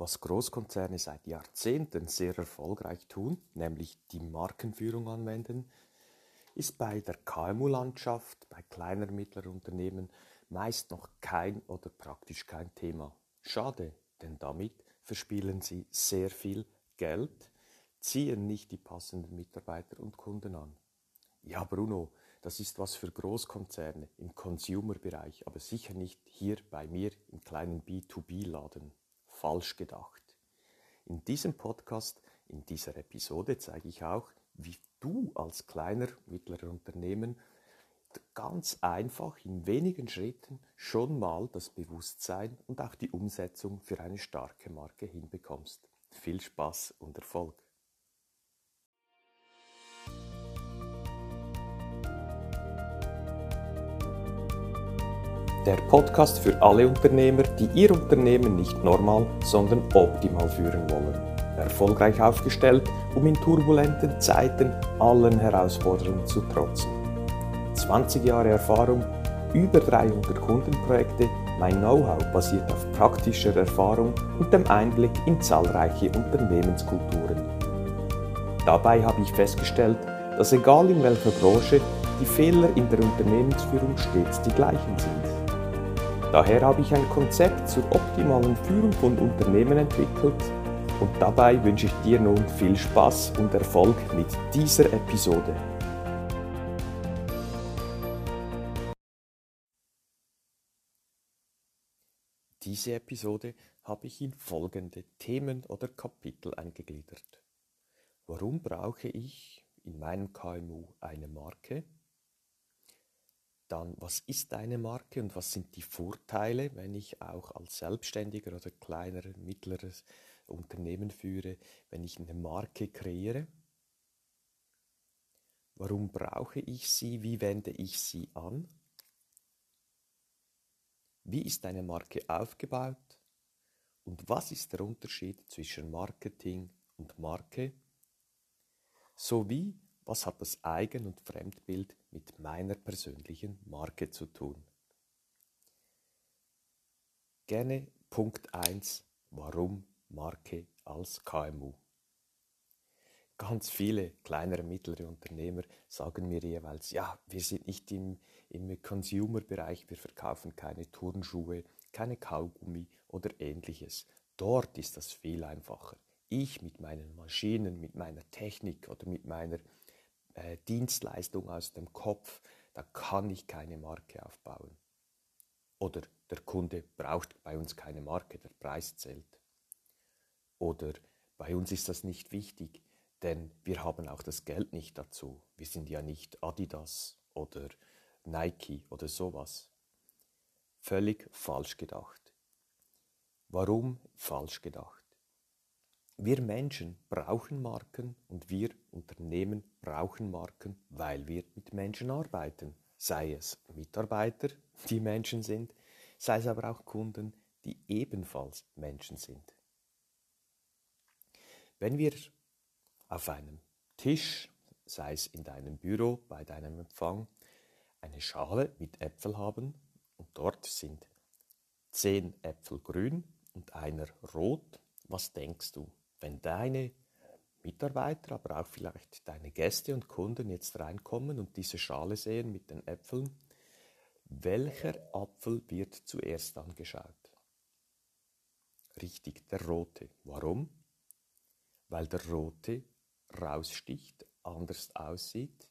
Was Großkonzerne seit Jahrzehnten sehr erfolgreich tun, nämlich die Markenführung anwenden, ist bei der KMU-Landschaft, bei kleiner mittlerer Unternehmen meist noch kein oder praktisch kein Thema. Schade, denn damit verspielen sie sehr viel Geld, ziehen nicht die passenden Mitarbeiter und Kunden an. Ja, Bruno, das ist was für Großkonzerne im Consumer-Bereich, aber sicher nicht hier bei mir im kleinen B2B-Laden. Falsch gedacht. In diesem Podcast, in dieser Episode zeige ich auch, wie du als kleiner, mittlerer Unternehmen ganz einfach in wenigen Schritten schon mal das Bewusstsein und auch die Umsetzung für eine starke Marke hinbekommst. Viel Spaß und Erfolg! Der Podcast für alle Unternehmer, die ihr Unternehmen nicht normal, sondern optimal führen wollen. Erfolgreich aufgestellt, um in turbulenten Zeiten allen Herausforderungen zu trotzen. 20 Jahre Erfahrung, über 300 Kundenprojekte, mein Know-how basiert auf praktischer Erfahrung und dem Einblick in zahlreiche Unternehmenskulturen. Dabei habe ich festgestellt, dass egal in welcher Branche, die Fehler in der Unternehmensführung stets die gleichen sind. Daher habe ich ein Konzept zur optimalen Führung von Unternehmen entwickelt und dabei wünsche ich dir nun viel Spaß und Erfolg mit dieser Episode. Diese Episode habe ich in folgende Themen oder Kapitel eingegliedert. Warum brauche ich in meinem KMU eine Marke? Dann, was ist eine Marke und was sind die Vorteile, wenn ich auch als Selbstständiger oder kleiner, mittleres Unternehmen führe, wenn ich eine Marke kreiere? Warum brauche ich sie? Wie wende ich sie an? Wie ist eine Marke aufgebaut? Und was ist der Unterschied zwischen Marketing und Marke? Sowie, was hat das Eigen- und Fremdbild mit meiner persönlichen Marke zu tun? Gerne Punkt 1. Warum Marke als KMU? Ganz viele kleinere, mittlere Unternehmer sagen mir jeweils, ja, wir sind nicht im, im Consumer-Bereich, wir verkaufen keine Turnschuhe, keine Kaugummi oder ähnliches. Dort ist das viel einfacher. Ich mit meinen Maschinen, mit meiner Technik oder mit meiner äh, Dienstleistung aus dem Kopf, da kann ich keine Marke aufbauen. Oder der Kunde braucht bei uns keine Marke, der Preis zählt. Oder bei uns ist das nicht wichtig denn wir haben auch das Geld nicht dazu. Wir sind ja nicht Adidas oder Nike oder sowas. Völlig falsch gedacht. Warum falsch gedacht? Wir Menschen brauchen Marken und wir Unternehmen brauchen Marken, weil wir mit Menschen arbeiten. Sei es Mitarbeiter, die Menschen sind, sei es aber auch Kunden, die ebenfalls Menschen sind. Wenn wir auf einem Tisch, sei es in deinem Büro, bei deinem Empfang, eine Schale mit Äpfel haben und dort sind zehn Äpfel grün und einer rot. Was denkst du, wenn deine Mitarbeiter, aber auch vielleicht deine Gäste und Kunden jetzt reinkommen und diese Schale sehen mit den Äpfeln, welcher Apfel wird zuerst angeschaut? Richtig, der rote. Warum? Weil der rote raussticht, anders aussieht,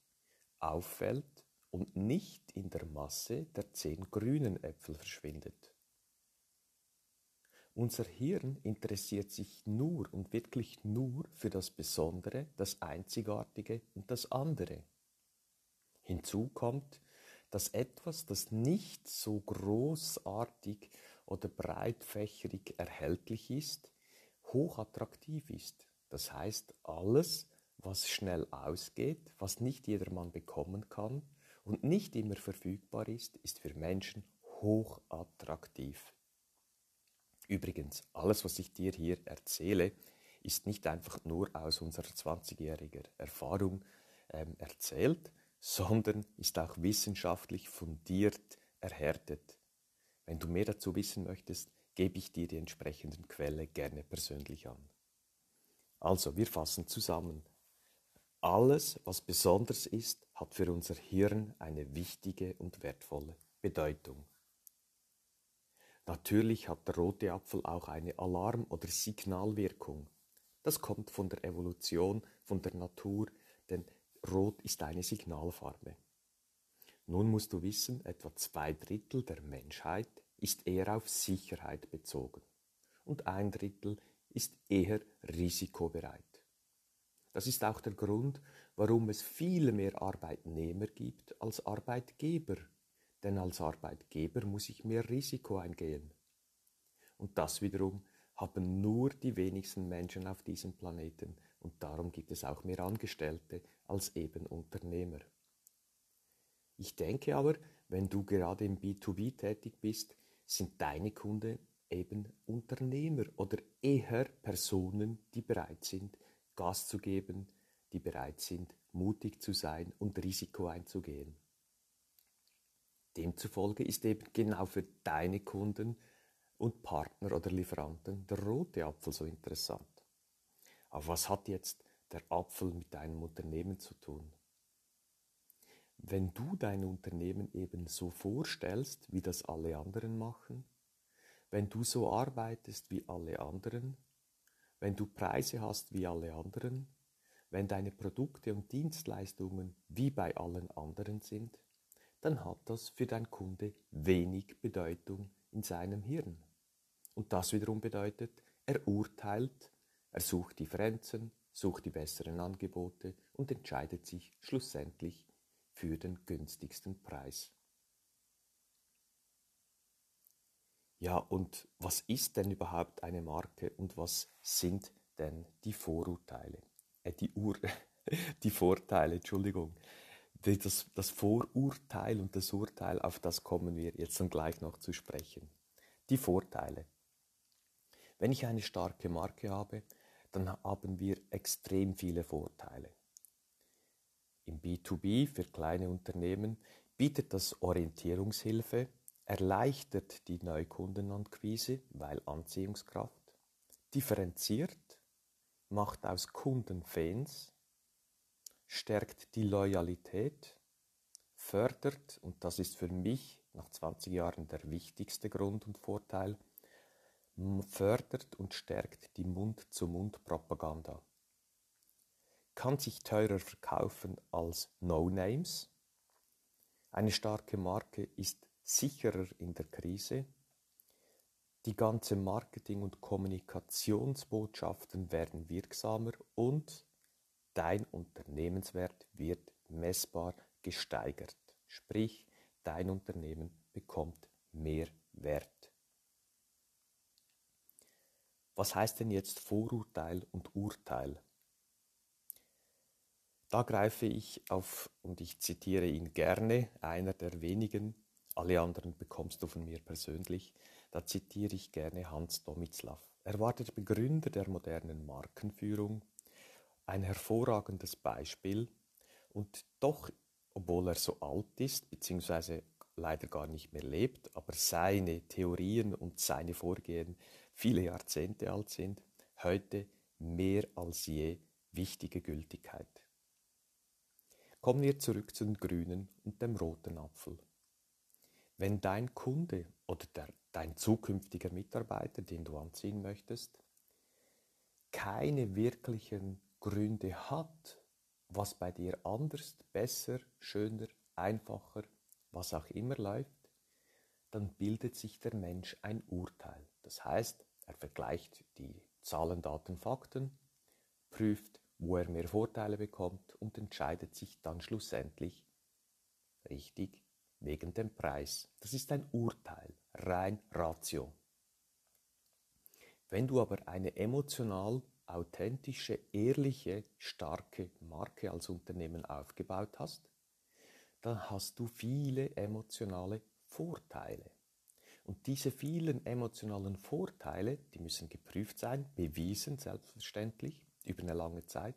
auffällt und nicht in der Masse der zehn grünen Äpfel verschwindet. Unser Hirn interessiert sich nur und wirklich nur für das Besondere, das Einzigartige und das andere. Hinzu kommt, dass etwas, das nicht so großartig oder breitfächerig erhältlich ist, hochattraktiv ist. Das heißt, alles, was schnell ausgeht, was nicht jedermann bekommen kann und nicht immer verfügbar ist, ist für Menschen hochattraktiv. Übrigens, alles, was ich dir hier erzähle, ist nicht einfach nur aus unserer 20-jährigen Erfahrung ähm, erzählt, sondern ist auch wissenschaftlich fundiert erhärtet. Wenn du mehr dazu wissen möchtest, gebe ich dir die entsprechenden Quelle gerne persönlich an. Also, wir fassen zusammen. Alles, was besonders ist, hat für unser Hirn eine wichtige und wertvolle Bedeutung. Natürlich hat der rote Apfel auch eine Alarm- oder Signalwirkung. Das kommt von der Evolution, von der Natur, denn Rot ist eine Signalfarbe. Nun musst du wissen, etwa zwei Drittel der Menschheit ist eher auf Sicherheit bezogen und ein Drittel ist eher risikobereit. Das ist auch der Grund, warum es viel mehr Arbeitnehmer gibt als Arbeitgeber. Denn als Arbeitgeber muss ich mehr Risiko eingehen. Und das wiederum haben nur die wenigsten Menschen auf diesem Planeten und darum gibt es auch mehr Angestellte als eben Unternehmer. Ich denke aber, wenn du gerade im B2B tätig bist, sind deine Kunden eben Unternehmer oder eher Personen, die bereit sind, Gas zu geben, die bereit sind, mutig zu sein und Risiko einzugehen. Demzufolge ist eben genau für deine Kunden und Partner oder Lieferanten der rote Apfel so interessant. Aber was hat jetzt der Apfel mit deinem Unternehmen zu tun? Wenn du dein Unternehmen eben so vorstellst, wie das alle anderen machen, wenn du so arbeitest wie alle anderen, wenn du Preise hast wie alle anderen, wenn deine Produkte und Dienstleistungen wie bei allen anderen sind, dann hat das für dein Kunde wenig Bedeutung in seinem Hirn. Und das wiederum bedeutet, er urteilt, er sucht Differenzen, sucht die besseren Angebote und entscheidet sich schlussendlich für den günstigsten Preis. Ja, und was ist denn überhaupt eine Marke und was sind denn die Vorurteile? Äh, die, Ur die Vorteile, Entschuldigung. Das, das Vorurteil und das Urteil, auf das kommen wir jetzt dann gleich noch zu sprechen. Die Vorteile. Wenn ich eine starke Marke habe, dann haben wir extrem viele Vorteile. Im B2B für kleine Unternehmen bietet das Orientierungshilfe, erleichtert die Neukundenanquise, weil Anziehungskraft, differenziert, macht aus Kunden Fans, stärkt die Loyalität, fördert, und das ist für mich nach 20 Jahren der wichtigste Grund und Vorteil, fördert und stärkt die Mund-zu-Mund-Propaganda. Kann sich teurer verkaufen als No-Names. Eine starke Marke ist sicherer in der Krise. Die ganze Marketing- und Kommunikationsbotschaften werden wirksamer und dein Unternehmenswert wird messbar gesteigert. Sprich, dein Unternehmen bekommt mehr Wert. Was heißt denn jetzt Vorurteil und Urteil? Da greife ich auf, und ich zitiere ihn gerne, einer der wenigen alle anderen bekommst du von mir persönlich. Da zitiere ich gerne Hans Domitzlaff. Er war der Begründer der modernen Markenführung, ein hervorragendes Beispiel und doch, obwohl er so alt ist, beziehungsweise leider gar nicht mehr lebt, aber seine Theorien und seine Vorgehen viele Jahrzehnte alt sind, heute mehr als je wichtige Gültigkeit. Kommen wir zurück zu den grünen und dem roten Apfel. Wenn dein Kunde oder der, dein zukünftiger Mitarbeiter, den du anziehen möchtest, keine wirklichen Gründe hat, was bei dir anders, besser, schöner, einfacher, was auch immer läuft, dann bildet sich der Mensch ein Urteil. Das heißt, er vergleicht die Zahlen, Daten, Fakten, prüft, wo er mehr Vorteile bekommt und entscheidet sich dann schlussendlich richtig wegen dem Preis. Das ist ein Urteil, rein Ratio. Wenn du aber eine emotional authentische, ehrliche, starke Marke als Unternehmen aufgebaut hast, dann hast du viele emotionale Vorteile. Und diese vielen emotionalen Vorteile, die müssen geprüft sein, bewiesen selbstverständlich über eine lange Zeit,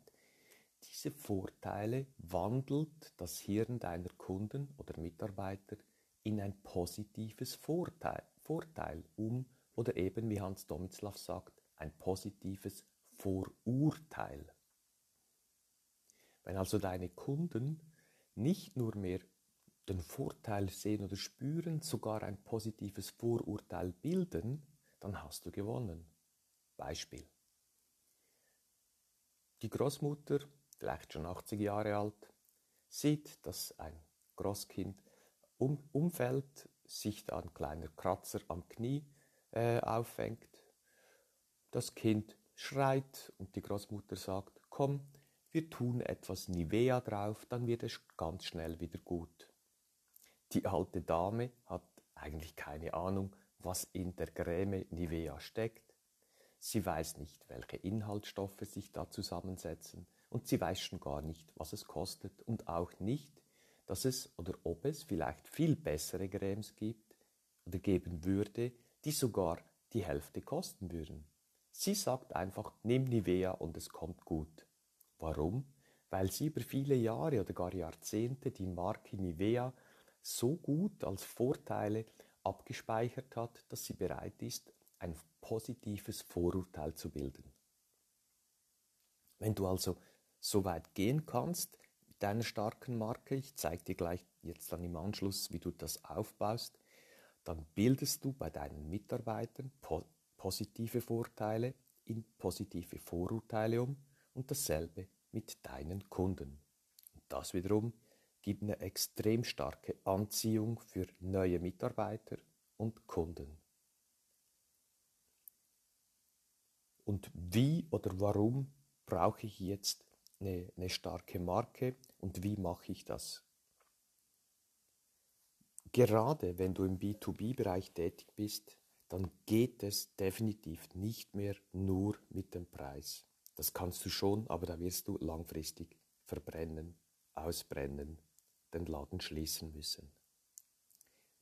diese Vorteile wandelt das Hirn deiner Kunden oder Mitarbeiter in ein positives Vorteil, Vorteil um oder eben, wie Hans Domitzlaff sagt, ein positives Vorurteil. Wenn also deine Kunden nicht nur mehr den Vorteil sehen oder spüren, sogar ein positives Vorurteil bilden, dann hast du gewonnen. Beispiel. Die Großmutter, vielleicht schon 80 Jahre alt, sieht, dass ein Großkind um, umfällt, sich da ein kleiner Kratzer am Knie äh, auffängt. Das Kind schreit und die Großmutter sagt, komm, wir tun etwas Nivea drauf, dann wird es ganz schnell wieder gut. Die alte Dame hat eigentlich keine Ahnung, was in der Creme Nivea steckt. Sie weiß nicht, welche Inhaltsstoffe sich da zusammensetzen und sie weiß schon gar nicht, was es kostet und auch nicht, dass es oder ob es vielleicht viel bessere Cremes gibt oder geben würde, die sogar die Hälfte kosten würden. Sie sagt einfach, nimm Nivea und es kommt gut. Warum? Weil sie über viele Jahre oder gar Jahrzehnte die Marke Nivea so gut als Vorteile abgespeichert hat, dass sie bereit ist, ein positives Vorurteil zu bilden. Wenn du also so weit gehen kannst mit deiner starken Marke, ich zeige dir gleich jetzt dann im Anschluss, wie du das aufbaust, dann bildest du bei deinen Mitarbeitern positive Vorteile in positive Vorurteile um und dasselbe mit deinen Kunden. Und das wiederum gibt eine extrem starke Anziehung für neue Mitarbeiter und Kunden. Und wie oder warum brauche ich jetzt eine, eine starke Marke und wie mache ich das? Gerade wenn du im B2B-Bereich tätig bist, dann geht es definitiv nicht mehr nur mit dem Preis. Das kannst du schon, aber da wirst du langfristig verbrennen, ausbrennen, den Laden schließen müssen.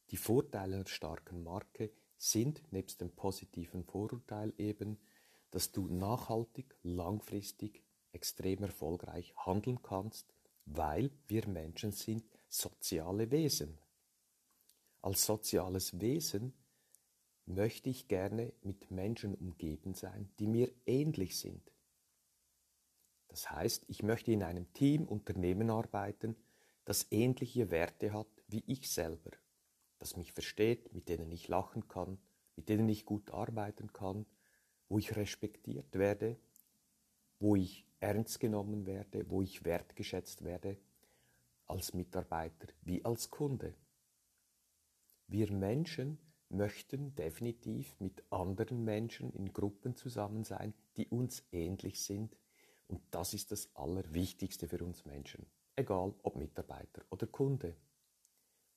Die Vorteile einer starken Marke sind nebst dem positiven Vorurteil eben, dass du nachhaltig, langfristig, extrem erfolgreich handeln kannst, weil wir Menschen sind soziale Wesen. Als soziales Wesen möchte ich gerne mit Menschen umgeben sein, die mir ähnlich sind. Das heißt, ich möchte in einem Team, Unternehmen arbeiten, das ähnliche Werte hat wie ich selber, das mich versteht, mit denen ich lachen kann, mit denen ich gut arbeiten kann, wo ich respektiert werde, wo ich ernst genommen werde, wo ich wertgeschätzt werde, als Mitarbeiter wie als Kunde. Wir Menschen möchten definitiv mit anderen Menschen in Gruppen zusammen sein, die uns ähnlich sind. Und das ist das Allerwichtigste für uns Menschen, egal ob Mitarbeiter oder Kunde.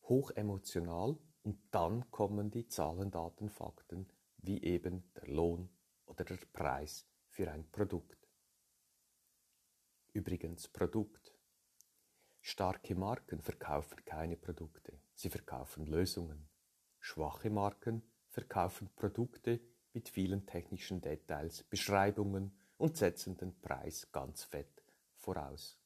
Hochemotional und dann kommen die Zahlen, Daten, Fakten, wie eben der Lohn oder der Preis für ein Produkt. Übrigens Produkt. Starke Marken verkaufen keine Produkte, sie verkaufen Lösungen. Schwache Marken verkaufen Produkte mit vielen technischen Details, Beschreibungen und setzen den Preis ganz fett voraus.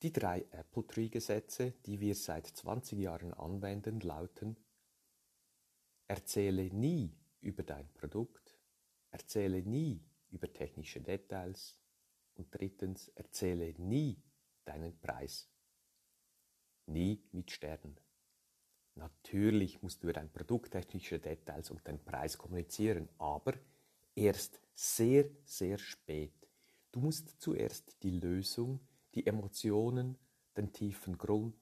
Die drei Apple Tree Gesetze, die wir seit 20 Jahren anwenden, lauten Erzähle nie über dein Produkt, erzähle nie über technische Details und drittens erzähle nie deinen Preis. Nie mit Sternen. Natürlich musst du über dein Produkt, technische Details und den Preis kommunizieren, aber erst sehr, sehr spät. Du musst zuerst die Lösung, die Emotionen, den tiefen Grund,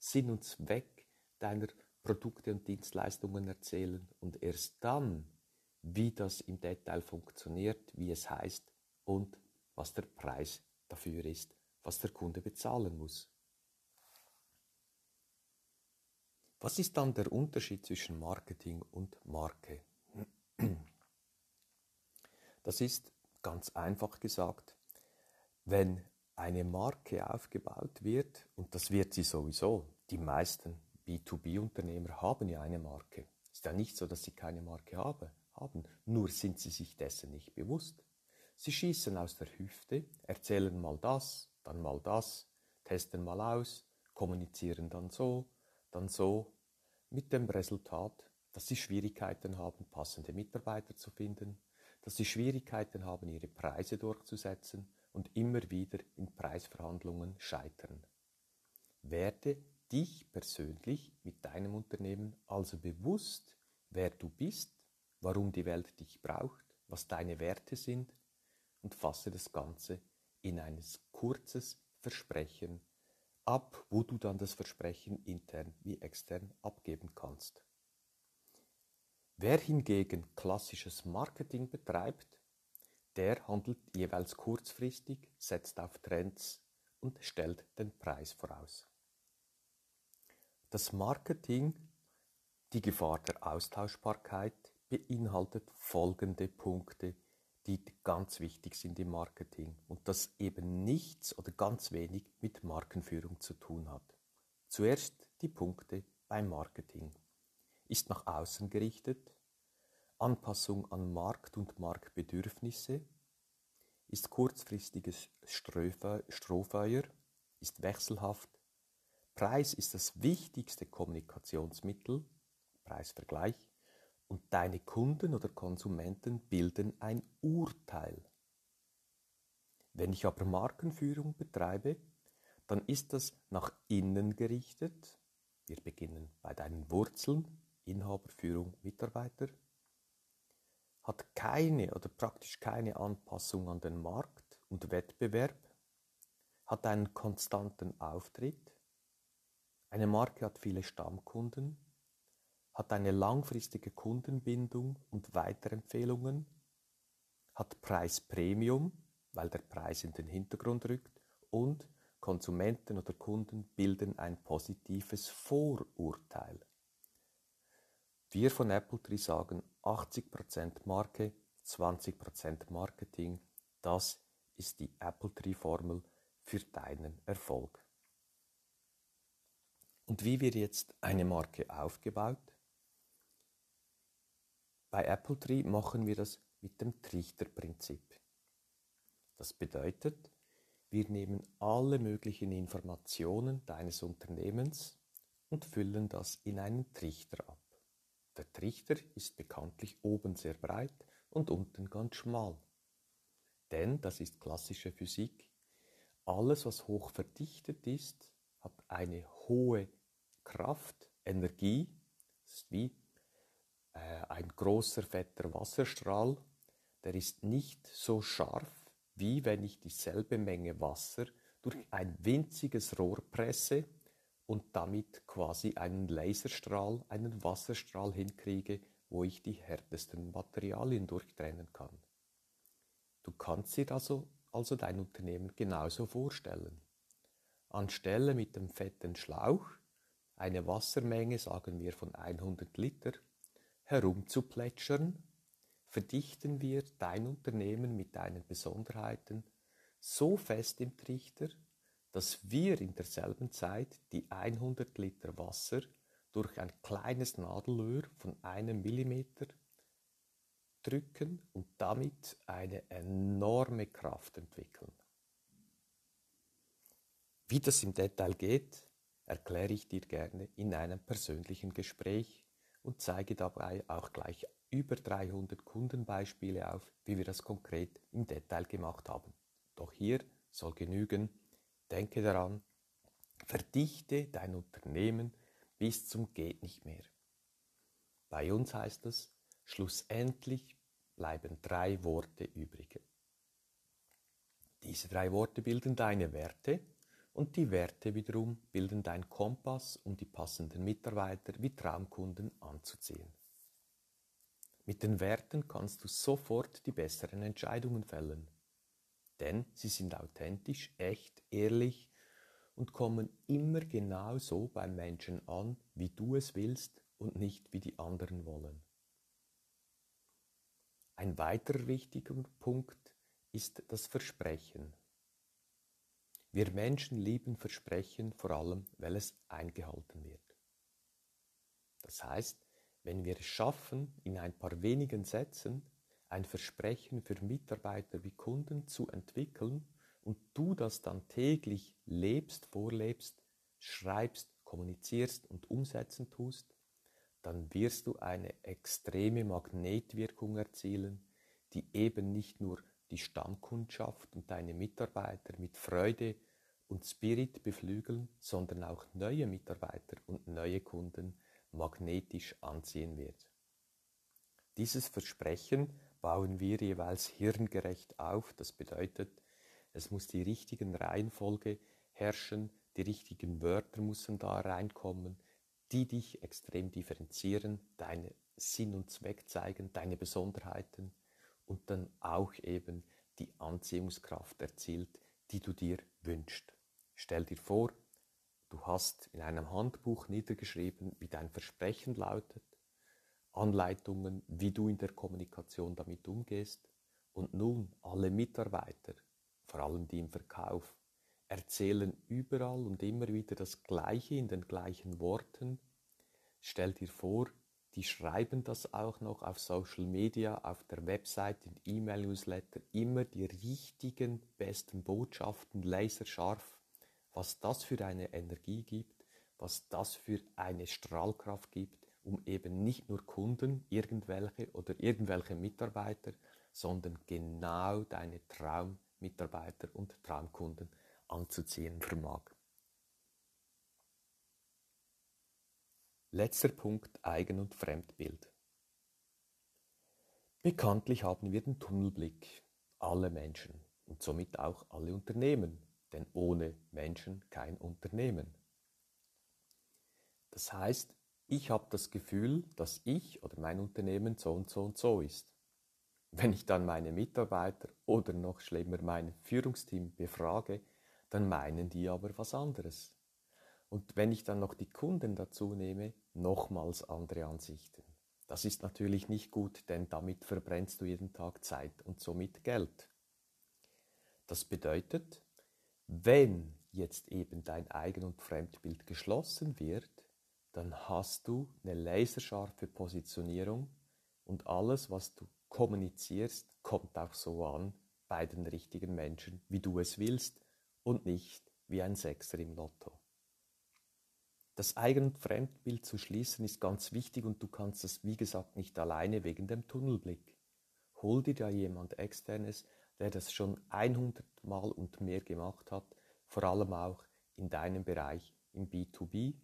Sinn und Zweck deiner Produkte und Dienstleistungen erzählen und erst dann, wie das im Detail funktioniert, wie es heißt und was der Preis dafür ist, was der Kunde bezahlen muss. Was ist dann der Unterschied zwischen Marketing und Marke? Das ist ganz einfach gesagt, wenn eine Marke aufgebaut wird, und das wird sie sowieso, die meisten B2B-Unternehmer haben ja eine Marke. Ist ja nicht so, dass sie keine Marke haben, haben, nur sind sie sich dessen nicht bewusst. Sie schießen aus der Hüfte, erzählen mal das, dann mal das, testen mal aus, kommunizieren dann so, dann so, mit dem Resultat, dass sie Schwierigkeiten haben, passende Mitarbeiter zu finden, dass sie Schwierigkeiten haben, ihre Preise durchzusetzen und immer wieder in Preisverhandlungen scheitern. Werde dich persönlich mit deinem Unternehmen also bewusst, wer du bist, warum die Welt dich braucht, was deine Werte sind und fasse das Ganze in ein kurzes Versprechen ab, wo du dann das Versprechen intern wie extern abgeben kannst. Wer hingegen klassisches Marketing betreibt, der handelt jeweils kurzfristig, setzt auf Trends und stellt den Preis voraus. Das Marketing, die Gefahr der Austauschbarkeit, beinhaltet folgende Punkte, die ganz wichtig sind im Marketing und das eben nichts oder ganz wenig mit Markenführung zu tun hat. Zuerst die Punkte beim Marketing. Ist nach außen gerichtet, Anpassung an Markt und Marktbedürfnisse, ist kurzfristiges Strohfeuer, ist wechselhaft, Preis ist das wichtigste Kommunikationsmittel, Preisvergleich, und deine Kunden oder Konsumenten bilden ein Urteil. Wenn ich aber Markenführung betreibe, dann ist das nach innen gerichtet. Wir beginnen bei deinen Wurzeln, Inhaberführung, Mitarbeiter. Hat keine oder praktisch keine Anpassung an den Markt und Wettbewerb. Hat einen konstanten Auftritt. Eine Marke hat viele Stammkunden hat eine langfristige Kundenbindung und Weiterempfehlungen, hat Preispremium, weil der Preis in den Hintergrund rückt und Konsumenten oder Kunden bilden ein positives Vorurteil. Wir von Apple Tree sagen 80% Marke, 20% Marketing. Das ist die Apple Tree Formel für deinen Erfolg. Und wie wird jetzt eine Marke aufgebaut? Bei Apple Tree machen wir das mit dem Trichterprinzip. Das bedeutet, wir nehmen alle möglichen Informationen deines Unternehmens und füllen das in einen Trichter ab. Der Trichter ist bekanntlich oben sehr breit und unten ganz schmal. Denn, das ist klassische Physik, alles, was hoch verdichtet ist, hat eine hohe Kraft, Energie, das ist wie äh, ein großer fetter Wasserstrahl, der ist nicht so scharf, wie wenn ich dieselbe Menge Wasser durch ein winziges Rohr presse und damit quasi einen Laserstrahl, einen Wasserstrahl hinkriege, wo ich die härtesten Materialien durchtrennen kann. Du kannst dir also, also dein Unternehmen genauso vorstellen. Anstelle mit dem fetten Schlauch eine Wassermenge, sagen wir von 100 Liter, herumzuplätschern, verdichten wir dein Unternehmen mit deinen Besonderheiten so fest im Trichter, dass wir in derselben Zeit die 100 Liter Wasser durch ein kleines Nadelöhr von einem Millimeter drücken und damit eine enorme Kraft entwickeln. Wie das im Detail geht, erkläre ich dir gerne in einem persönlichen Gespräch und zeige dabei auch gleich über 300 Kundenbeispiele auf, wie wir das konkret im Detail gemacht haben. Doch hier soll genügen, denke daran, verdichte dein Unternehmen bis zum geht nicht mehr. Bei uns heißt es, schlussendlich bleiben drei Worte übrig. Diese drei Worte bilden deine Werte und die Werte wiederum bilden dein Kompass, um die passenden Mitarbeiter wie Traumkunden anzuziehen. Mit den Werten kannst du sofort die besseren Entscheidungen fällen, denn sie sind authentisch, echt, ehrlich und kommen immer genau so beim Menschen an, wie du es willst und nicht wie die anderen wollen. Ein weiterer wichtiger Punkt ist das Versprechen. Wir Menschen lieben Versprechen vor allem, weil es eingehalten wird. Das heißt, wenn wir es schaffen, in ein paar wenigen Sätzen ein Versprechen für Mitarbeiter wie Kunden zu entwickeln und du das dann täglich lebst, vorlebst, schreibst, kommunizierst und umsetzen tust, dann wirst du eine extreme Magnetwirkung erzielen, die eben nicht nur die Stammkundschaft und deine Mitarbeiter mit Freude und Spirit beflügeln, sondern auch neue Mitarbeiter und neue Kunden magnetisch anziehen wird. Dieses Versprechen bauen wir jeweils hirngerecht auf. Das bedeutet, es muss die richtigen Reihenfolge herrschen, die richtigen Wörter müssen da reinkommen, die dich extrem differenzieren, deine Sinn und Zweck zeigen, deine Besonderheiten und dann auch eben die Anziehungskraft erzielt, die du dir wünschst. Stell dir vor, du hast in einem Handbuch niedergeschrieben, wie dein Versprechen lautet, Anleitungen, wie du in der Kommunikation damit umgehst und nun alle Mitarbeiter, vor allem die im Verkauf, erzählen überall und immer wieder das Gleiche in den gleichen Worten. Stell dir vor, die schreiben das auch noch auf Social Media, auf der Website, in E-Mail-Newsletter, immer die richtigen, besten Botschaften, laserscharf, was das für eine Energie gibt, was das für eine Strahlkraft gibt, um eben nicht nur Kunden, irgendwelche oder irgendwelche Mitarbeiter, sondern genau deine Traummitarbeiter und Traumkunden anzuziehen vermag. Letzter Punkt Eigen- und Fremdbild. Bekanntlich haben wir den Tunnelblick, alle Menschen und somit auch alle Unternehmen, denn ohne Menschen kein Unternehmen. Das heißt, ich habe das Gefühl, dass ich oder mein Unternehmen so und so und so ist. Wenn ich dann meine Mitarbeiter oder noch schlimmer mein Führungsteam befrage, dann meinen die aber was anderes. Und wenn ich dann noch die Kunden dazu nehme, nochmals andere Ansichten. Das ist natürlich nicht gut, denn damit verbrennst du jeden Tag Zeit und somit Geld. Das bedeutet, wenn jetzt eben dein Eigen- und Fremdbild geschlossen wird, dann hast du eine laserscharfe Positionierung und alles, was du kommunizierst, kommt auch so an bei den richtigen Menschen, wie du es willst und nicht wie ein Sechser im Lotto. Das Eigen- und Fremdbild zu schließen ist ganz wichtig und du kannst es, wie gesagt, nicht alleine wegen dem Tunnelblick. Hol dir da jemand externes, der das schon 100 Mal und mehr gemacht hat, vor allem auch in deinem Bereich im B2B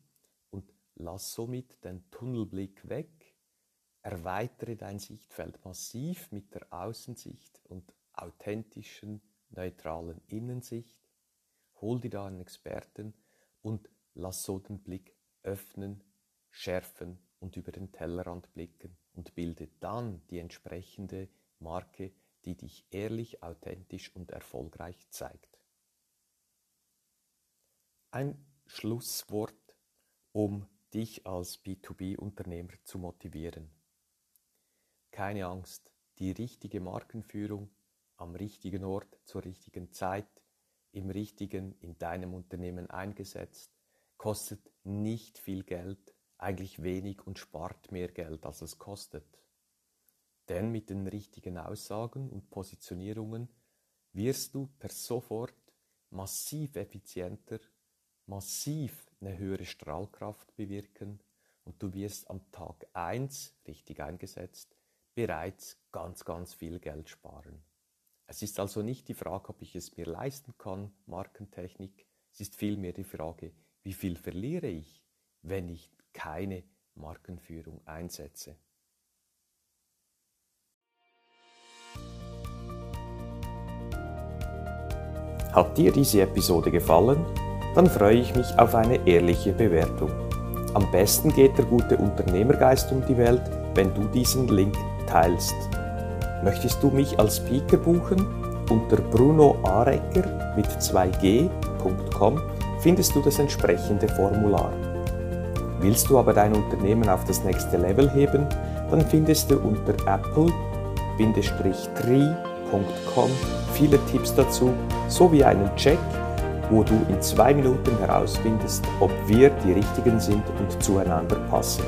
und lass somit den Tunnelblick weg, erweitere dein Sichtfeld massiv mit der Außensicht und authentischen, neutralen Innensicht. Hol dir da einen Experten und lass so den Blick öffnen, schärfen und über den Tellerrand blicken und bilde dann die entsprechende Marke, die dich ehrlich, authentisch und erfolgreich zeigt. Ein Schlusswort, um dich als B2B-Unternehmer zu motivieren. Keine Angst, die richtige Markenführung am richtigen Ort zur richtigen Zeit im richtigen, in deinem Unternehmen eingesetzt, kostet nicht viel Geld, eigentlich wenig und spart mehr Geld, als es kostet. Denn mit den richtigen Aussagen und Positionierungen wirst du per sofort massiv effizienter, massiv eine höhere Strahlkraft bewirken und du wirst am Tag 1, richtig eingesetzt, bereits ganz, ganz viel Geld sparen. Es ist also nicht die Frage, ob ich es mir leisten kann, Markentechnik. Es ist vielmehr die Frage, wie viel verliere ich, wenn ich keine Markenführung einsetze. Hat dir diese Episode gefallen? Dann freue ich mich auf eine ehrliche Bewertung. Am besten geht der gute Unternehmergeist um die Welt, wenn du diesen Link teilst. Möchtest du mich als Speaker buchen? Unter brunoarecker mit 2g.com findest du das entsprechende Formular. Willst du aber dein Unternehmen auf das nächste Level heben, dann findest du unter apple-tree.com viele Tipps dazu sowie einen Check, wo du in zwei Minuten herausfindest, ob wir die richtigen sind und zueinander passen.